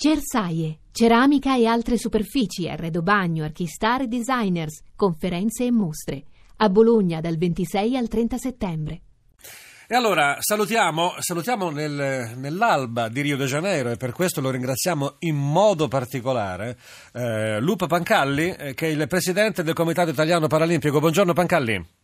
Cersaie, ceramica e altre superfici, arredo bagno, archistar e designers, conferenze e mostre. A Bologna dal 26 al 30 settembre. E allora salutiamo, salutiamo nel, nell'alba di Rio de Janeiro e per questo lo ringraziamo in modo particolare eh, Lupa Pancalli, eh, che è il presidente del Comitato Italiano Paralimpico. Buongiorno Pancalli.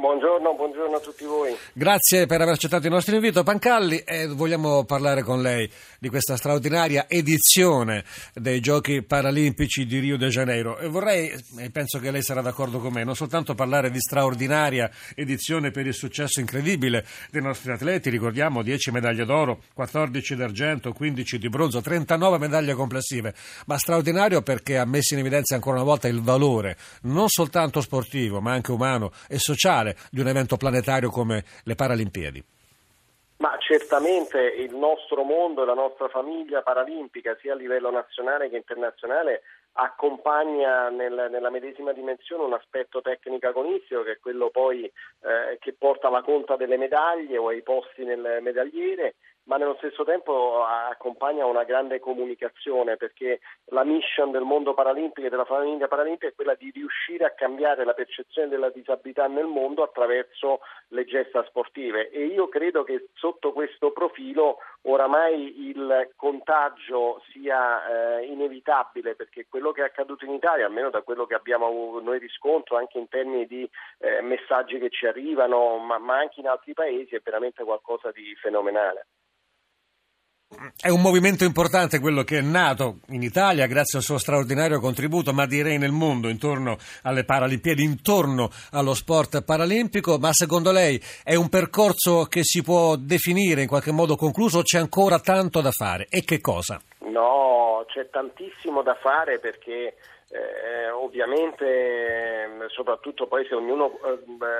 Buongiorno, buongiorno, a tutti voi. Grazie per aver accettato il nostro invito, Pancalli, e vogliamo parlare con lei di questa straordinaria edizione dei Giochi Paralimpici di Rio de Janeiro. E vorrei, e penso che lei sarà d'accordo con me, non soltanto parlare di straordinaria edizione per il successo incredibile dei nostri atleti, ricordiamo 10 medaglie d'oro, 14 d'argento, 15 di bronzo, 39 medaglie complessive, ma straordinario perché ha messo in evidenza ancora una volta il valore non soltanto sportivo, ma anche umano e sociale di un evento planetario come le Paralimpiadi? Ma certamente il nostro mondo e la nostra famiglia paralimpica, sia a livello nazionale che internazionale, accompagna nel, nella medesima dimensione un aspetto tecnico agonistico che è quello poi eh, che porta alla conta delle medaglie o ai posti nel medagliere ma nello stesso tempo accompagna una grande comunicazione perché la mission del mondo paralimpico e della famiglia paralimpica è quella di riuscire a cambiare la percezione della disabilità nel mondo attraverso le gesta sportive e io credo che sotto questo profilo oramai il contagio sia eh, inevitabile perché quello che è accaduto in Italia, almeno da quello che abbiamo noi riscontro anche in termini di eh, messaggi che ci arrivano, ma, ma anche in altri paesi, è veramente qualcosa di fenomenale. È un movimento importante quello che è nato in Italia grazie al suo straordinario contributo, ma direi nel mondo, intorno alle Paralimpiadi, intorno allo sport paralimpico. Ma secondo lei è un percorso che si può definire in qualche modo concluso o c'è ancora tanto da fare? E che cosa? No, c'è tantissimo da fare perché eh, ovviamente, soprattutto poi se ognuno eh,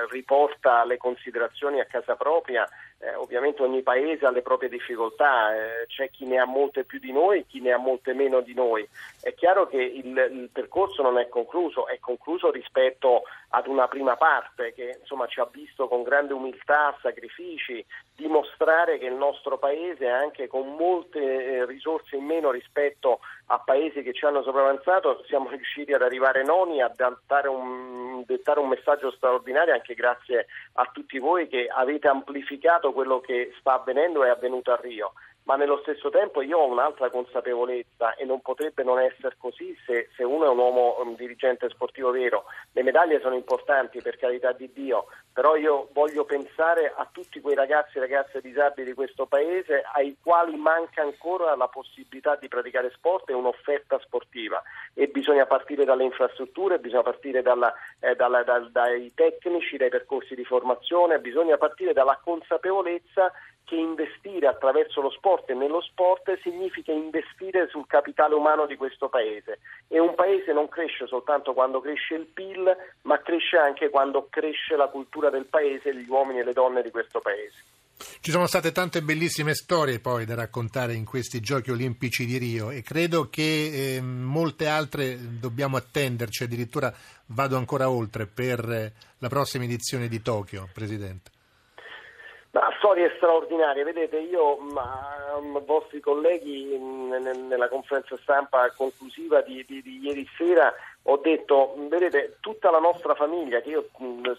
riporta le considerazioni a casa propria, eh, ovviamente ogni paese ha le proprie difficoltà, eh, c'è chi ne ha molte più di noi, chi ne ha molte meno di noi. È chiaro che il, il, percorso non è concluso, è concluso rispetto ad una prima parte che insomma, ci ha visto con grande umiltà, sacrifici, dimostrare che il nostro paese, anche con molte eh, risorse in meno rispetto a paesi che ci hanno sopravanzato, siamo riusciti ad arrivare noni, a dare un, dettare un messaggio straordinario anche grazie a tutti voi che avete amplificato quello che sta avvenendo e è avvenuto a Rio ma nello stesso tempo io ho un'altra consapevolezza e non potrebbe non essere così se, se, uno è un uomo un dirigente sportivo vero. Le medaglie sono importanti per carità di Dio, però io voglio pensare a tutti quei ragazzi e ragazze disabili di questo paese ai quali manca ancora la possibilità di praticare sport e un'offerta sportiva. E bisogna partire dalle infrastrutture, bisogna partire dalla, eh, dalla, dal, dai tecnici, dai percorsi di formazione, bisogna partire dalla consapevolezza che investire attraverso lo sport e nello sport significa investire sul capitale umano di questo paese. E un paese non cresce soltanto quando cresce il PIL, ma cresce anche quando cresce la cultura del paese, gli uomini e le donne di questo paese. Ci sono state tante bellissime storie poi da raccontare in questi giochi olimpici di Rio e credo che eh, molte altre dobbiamo attenderci, addirittura vado ancora oltre per eh, la prossima edizione di Tokyo, Presidente. Ma storie straordinarie, vedete io, ma, vostri colleghi n- nella conferenza stampa conclusiva di, di, di ieri sera ho detto, vedete, tutta la nostra famiglia, che io mh,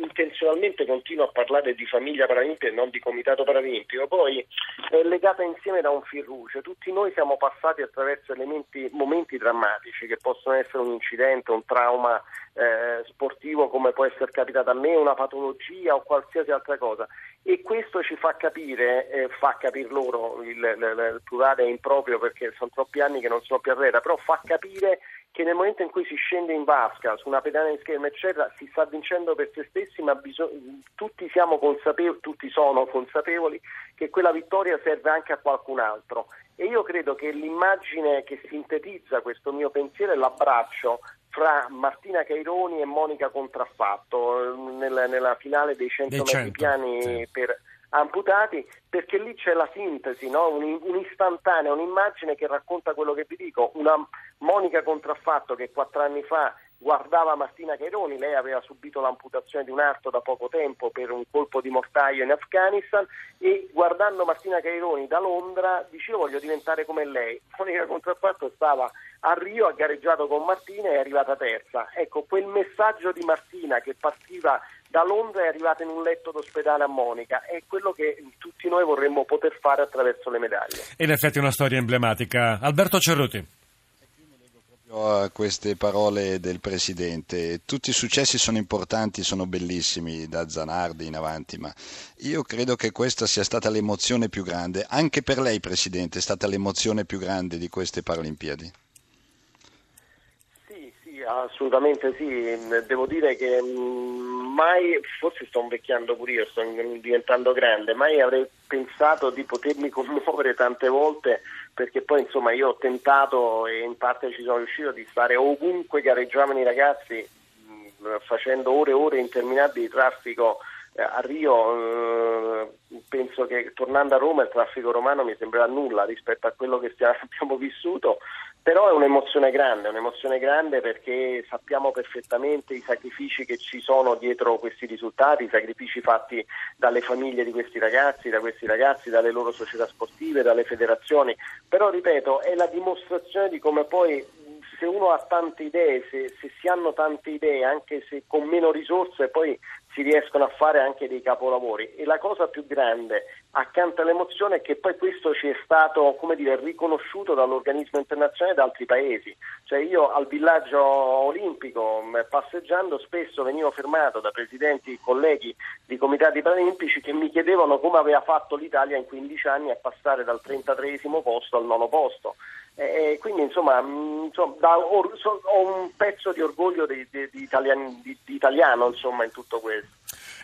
intenzionalmente continuo a parlare di famiglia paralimpica e non di comitato paralimpico, poi è legata insieme da un fil. Tutti noi siamo passati attraverso elementi, momenti drammatici che possono essere un incidente, un trauma eh, sportivo come può essere capitato a me, una patologia o qualsiasi altra cosa. E questo ci fa capire, eh, fa capire loro, il, il, il plurale è improprio perché sono troppi anni che non sono più a rete, però fa capire che nel momento in cui si scende in vasca, su una pedana di schermo, eccetera, si sta vincendo per se stessi, ma bisog- tutti, siamo consapevoli, tutti sono consapevoli che quella vittoria serve anche a qualcun altro. E io credo che l'immagine che sintetizza questo mio pensiero è l'abbraccio fra Martina Caironi e Monica Contraffatto nel, nella finale dei 100 metri piani sì. per amputati, perché lì c'è la sintesi, no? un'istantanea, un'immagine che racconta quello che vi dico, una Monica Contraffatto che quattro anni fa guardava Martina Caironi, lei aveva subito l'amputazione di un arto da poco tempo per un colpo di mortaio in Afghanistan e guardando Martina Caironi da Londra diceva voglio diventare come lei. Monica Contraffatto stava a Rio, ha gareggiato con Martina e è arrivata terza. Ecco, quel messaggio di Martina che partiva da Londra è arrivata in un letto d'ospedale a Monica, è quello che tutti noi vorremmo poter fare attraverso le medaglie. In effetti è una storia emblematica. Alberto Cerruti a queste parole del Presidente. Tutti i successi sono importanti, sono bellissimi da Zanardi in avanti, ma io credo che questa sia stata l'emozione più grande. Anche per lei, Presidente, è stata l'emozione più grande di queste Paralimpiadi? Assolutamente sì. Devo dire che mm, mai, forse sto invecchiando pure io, sto diventando grande, mai avrei pensato di potermi commuovere tante volte perché poi insomma io ho tentato e in parte ci sono riuscito di stare ovunque gareggiavano i ragazzi facendo ore e ore interminabili di traffico eh, a Rio eh, penso che tornando a Roma il traffico romano mi sembrerà nulla rispetto a quello che abbiamo vissuto però è un'emozione grande, un'emozione grande perché sappiamo perfettamente i sacrifici che ci sono dietro questi risultati, i sacrifici fatti dalle famiglie di questi ragazzi, da questi ragazzi, dalle loro società sportive, dalle federazioni, però ripeto è la dimostrazione di come poi se uno ha tante idee, se, se, si hanno tante idee, anche se con meno risorse, poi si riescono a fare anche dei capolavori. E la cosa più grande, accanto all'emozione, è che poi questo ci è stato, dire, riconosciuto dall'organismo internazionale da altri paesi. Cioè io al villaggio olimpico, passeggiando, spesso venivo fermato da presidenti e colleghi di comitati paralimpici che mi chiedevano come aveva fatto l'Italia in 15 anni a passare dal 33 posto al nono posto. E quindi insomma, mm, insomma da, ho, ho, un pezzo di orgoglio di, di, di, italian, di, italiano insomma, in tutto questo.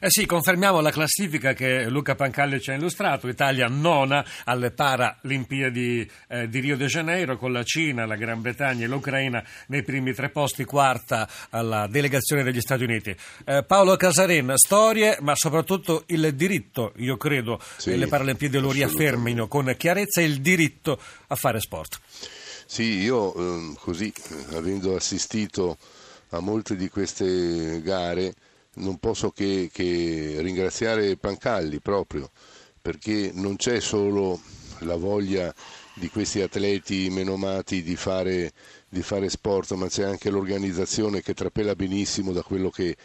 Eh sì, confermiamo la classifica che Luca Pancalli ci ha illustrato, Italia nona alle Paralimpiadi eh, di Rio de Janeiro con la Cina, la Gran Bretagna e l'Ucraina nei primi tre posti, quarta alla delegazione degli Stati Uniti. Eh, Paolo Casarin, storie ma soprattutto il diritto, io credo, sì, le Paralimpiadi lo riaffermino con chiarezza il diritto a fare sport. Sì, io ehm, così, eh, avendo assistito a molte di queste gare, non posso che, che ringraziare Pancalli proprio, perché non c'è solo la voglia di questi atleti menomati di fare, di fare sport, ma c'è anche l'organizzazione che trapela benissimo da quello che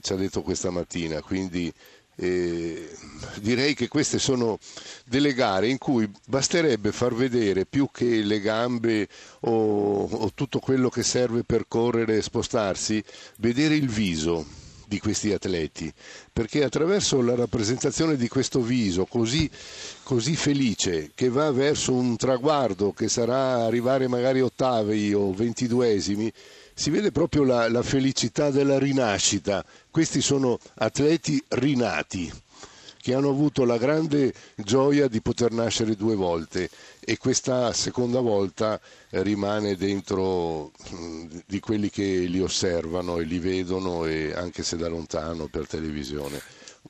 ci ha detto questa mattina. Quindi eh, direi che queste sono delle gare in cui basterebbe far vedere più che le gambe o, o tutto quello che serve per correre e spostarsi, vedere il viso di questi atleti, perché attraverso la rappresentazione di questo viso così, così, felice che va verso un traguardo che sarà arrivare magari ottavi o ventiduesimi, si vede proprio la, la felicità della rinascita. Questi sono atleti rinati che hanno avuto la grande gioia di poter nascere due volte e questa seconda volta rimane dentro di quelli che li osservano e li vedono e anche se da lontano per televisione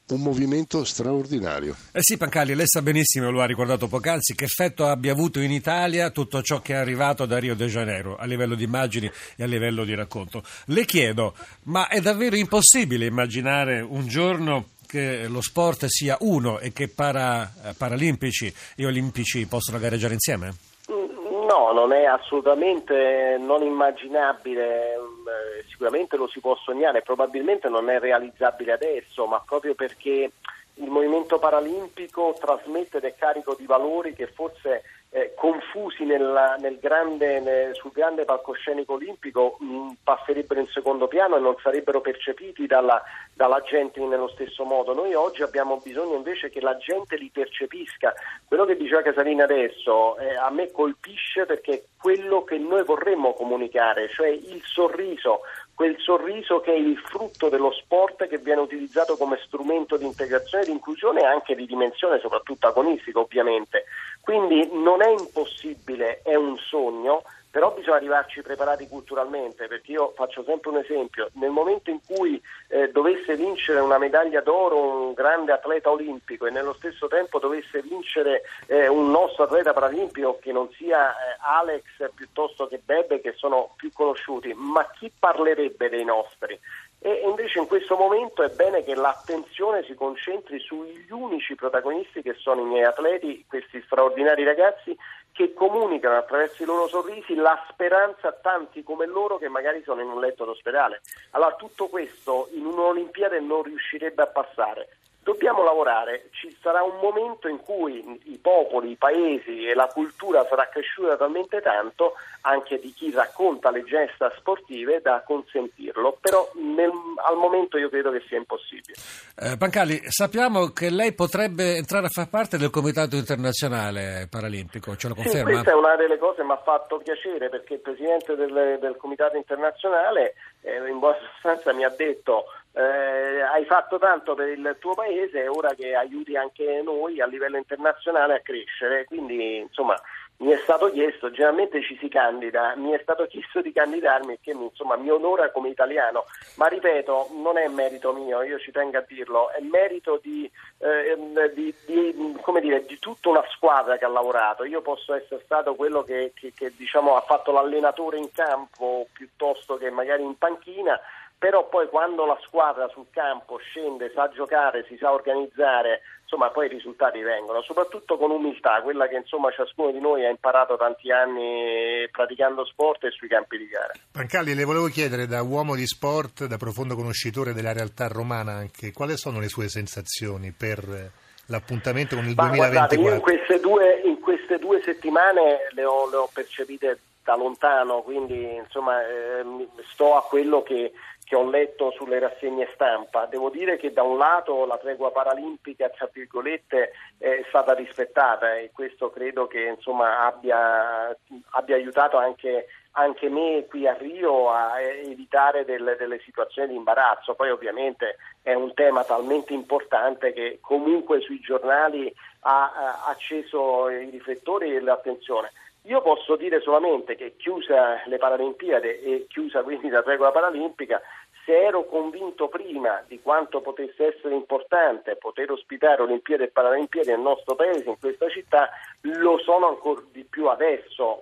un movimento straordinario. Eh sì, Pancalli, lei sa benissimo, lo ha ricordato poc'anzi, che effetto abbia avuto in Italia tutto ciò che è arrivato da Rio de Janeiro, a livello di immagini e a livello di racconto. Le chiedo, ma è davvero impossibile immaginare un giorno che lo sport sia uno e che para, eh, paralimpici e olimpici possano gareggiare insieme? No, non è assolutamente non immaginabile, mm, sicuramente lo si può sognare, probabilmente non è realizzabile adesso, ma proprio perché il movimento paralimpico trasmette è carico di valori che forse eh, confusi nel, nel grande, nel, sul grande palcoscenico olimpico mh, mm, passerebbero in secondo piano e non sarebbero percepiti dalla, dalla, gente nello stesso modo. Noi oggi abbiamo bisogno invece che la gente li percepisca. Quello che diceva Casalina adesso eh, a me colpisce perché è quello che noi vorremmo comunicare, cioè il sorriso, quel sorriso che è il frutto dello sport che viene utilizzato come strumento di integrazione e di inclusione anche di dimensione soprattutto agonistica ovviamente. Quindi non è impossibile, è un sogno, però bisogna arrivarci preparati culturalmente, perché io faccio sempre un esempio, nel momento in cui eh, dovesse vincere una medaglia d'oro un grande atleta olimpico e nello stesso tempo dovesse vincere eh, un nostro atleta paralimpico che non sia eh, Alex piuttosto che Bebe che sono più conosciuti, ma chi parlerebbe dei nostri? E invece in questo momento è bene che l'attenzione si concentri sugli unici protagonisti che sono i miei atleti, questi straordinari ragazzi che comunicano attraverso i loro sorrisi la speranza a tanti come loro che magari sono in un letto d'ospedale. Allora tutto questo in un'Olimpiade non riuscirebbe a passare. Dobbiamo lavorare, ci sarà un momento in cui i popoli, i paesi e la cultura sarà cresciuta talmente tanto anche di chi racconta le gesta sportive da consentirlo, però nel, al momento io credo che sia impossibile. Eh, Pancalli, sappiamo che lei potrebbe entrare a far parte del Comitato Internazionale Paralimpico, ce lo conferma? Sì, questa è una delle cose che mi ha fatto piacere perché il Presidente del, del Comitato Internazionale eh, in buona sostanza mi ha detto eh, hai fatto tanto per il tuo paese, è ora che aiuti anche noi a livello internazionale a crescere. Quindi, insomma, mi è stato chiesto, generalmente ci si candida, mi è stato chiesto di candidarmi che insomma, mi onora come italiano, ma ripeto, non è merito mio, io ci tengo a dirlo, è merito di, eh, di, di, dire, di tutta una squadra che ha lavorato. Io posso essere stato quello che, che, che diciamo, ha fatto l'allenatore in campo piuttosto che magari in panchina, però poi quando la squadra sul campo scende, sa giocare, si sa organizzare, insomma poi i risultati vengono, soprattutto con umiltà, quella che insomma ciascuno di noi ha imparato tanti anni praticando sport e sui campi di gara. Pancalli, le volevo chiedere da uomo di sport, da profondo conoscitore della realtà romana anche, quali sono le sue sensazioni per l'appuntamento con il Ma 2024? Guardate, io in queste due, in queste due settimane le ho, le ho percepite da lontano, quindi insomma eh, sto a quello che che ho letto sulle rassegne stampa. Devo dire che da un lato la tregua paralimpica tra virgolette, è stata rispettata e questo credo che insomma, abbia, abbia, aiutato anche, anche, me qui a Rio a evitare delle, delle situazioni di imbarazzo. Poi ovviamente è un tema talmente importante che comunque sui giornali ha, acceso i riflettori e l'attenzione. Io posso dire solamente che chiusa le Paralimpiadi e chiusa quindi la regola paralimpica, se ero convinto prima di quanto potesse essere importante poter ospitare Olimpiadi e Paralimpiadi nel nostro paese, in questa città, lo sono ancora di più adesso,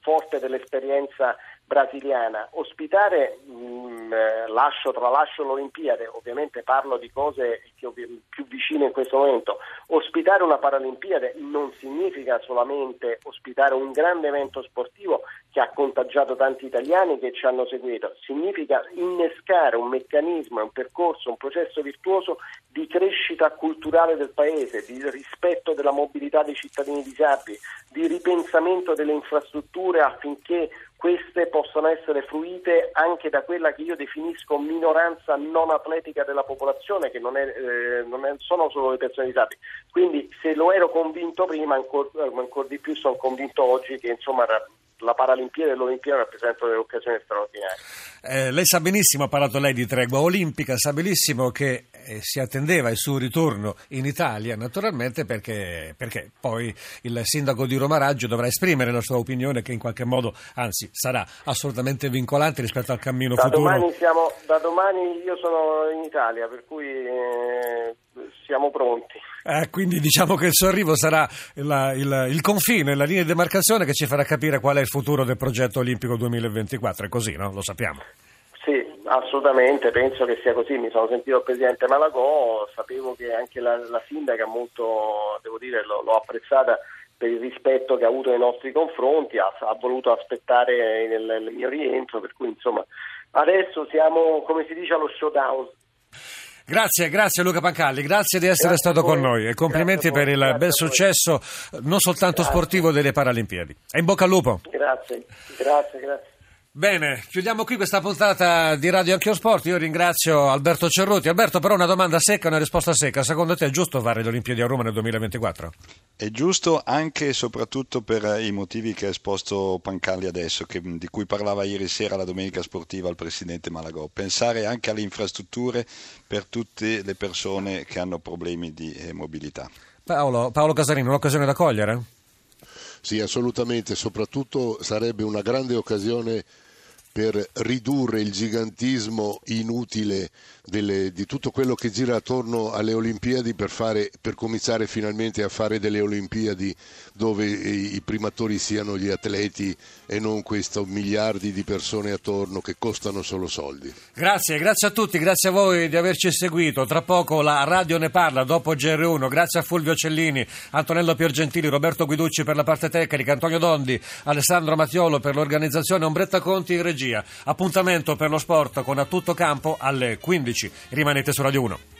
forte dell'esperienza brasiliana. Ospitare, mh, mm, eh, lascio, tralascio l'Olimpiade, ovviamente parlo di cose più vicine in questo momento, ospitare una Paralimpiade non significa solamente ospitare un grande evento sportivo che ha contagiato tanti italiani che ci hanno seguito, significa innescare un meccanismo, un percorso, un processo virtuoso di crescita culturale del paese, di rispetto della mobilità dei cittadini disabili, di ripensamento delle infrastrutture affinché queste possano essere fruite anche da quella che io definisco minoranza non atletica della popolazione, che non, è, eh, non è, sono solo le persone disabili. Quindi se lo ero convinto prima, ancora ancor di più sono convinto oggi che insomma, la Paralimpiade e l'Olimpiade rappresentano delle occasioni straordinarie. Eh, lei sa benissimo, ha parlato lei di tregua olimpica, sa benissimo che eh, si attendeva il suo ritorno in Italia, naturalmente perché, perché, poi il sindaco di Roma Raggio dovrà esprimere la sua opinione che in qualche modo, anzi, sarà assolutamente vincolante rispetto al cammino da futuro. Domani siamo, da domani io sono in Italia, per cui eh, siamo pronti. Eh, quindi diciamo che il suo arrivo sarà la, il, il, confine, la linea di demarcazione che ci farà capire qual è il futuro del progetto olimpico 2024. È così, no? Lo sappiamo. Sì, assolutamente, penso che sia così. Mi sono sentito il presidente Malagò, sapevo che anche la, la sindaca molto, devo dire, l'ho, l'ho, apprezzata per il rispetto che ha avuto nei nostri confronti, ha, ha voluto aspettare il, il rientro, per cui insomma adesso siamo, come si dice, allo showdown. Grazie, grazie Luca Pancalli, grazie di essere grazie stato con noi e complimenti per il bel successo non soltanto grazie. sportivo delle Paralimpiadi. E in bocca al lupo. Grazie, grazie, grazie. Bene, chiudiamo qui questa puntata di Radio Anch'io Sport. Io ringrazio Alberto Cerruti. Alberto, però una domanda secca, una risposta secca. Secondo te è giusto fare le Olimpiadi a Roma nel 2024? È giusto anche e soprattutto per i motivi che ha esposto Pancalli adesso, che, di cui parlava ieri sera la domenica sportiva il presidente Malagò. Pensare anche alle infrastrutture per tutte le persone che hanno problemi di eh, mobilità. Paolo, Paolo Casarini, un'occasione da cogliere? Sì, assolutamente, soprattutto sarebbe una grande occasione per ridurre il gigantismo inutile delle, di tutto quello che gira attorno alle Olimpiadi per, fare, per, cominciare finalmente a fare delle Olimpiadi dove i, primatori siano gli atleti e non questi miliardi di persone attorno che costano solo soldi. Grazie, grazie a tutti, grazie a voi di averci seguito. Tra poco la radio ne parla dopo GR1. Grazie a Fulvio Cellini, Antonello Piergentili, Roberto Guiducci per la parte tecnica, Antonio Dondi, Alessandro Mattiolo per l'organizzazione, Ombretta Conti in regia. Appuntamento per lo sport con A Tutto Campo alle 15. Rimanete su Radio 1.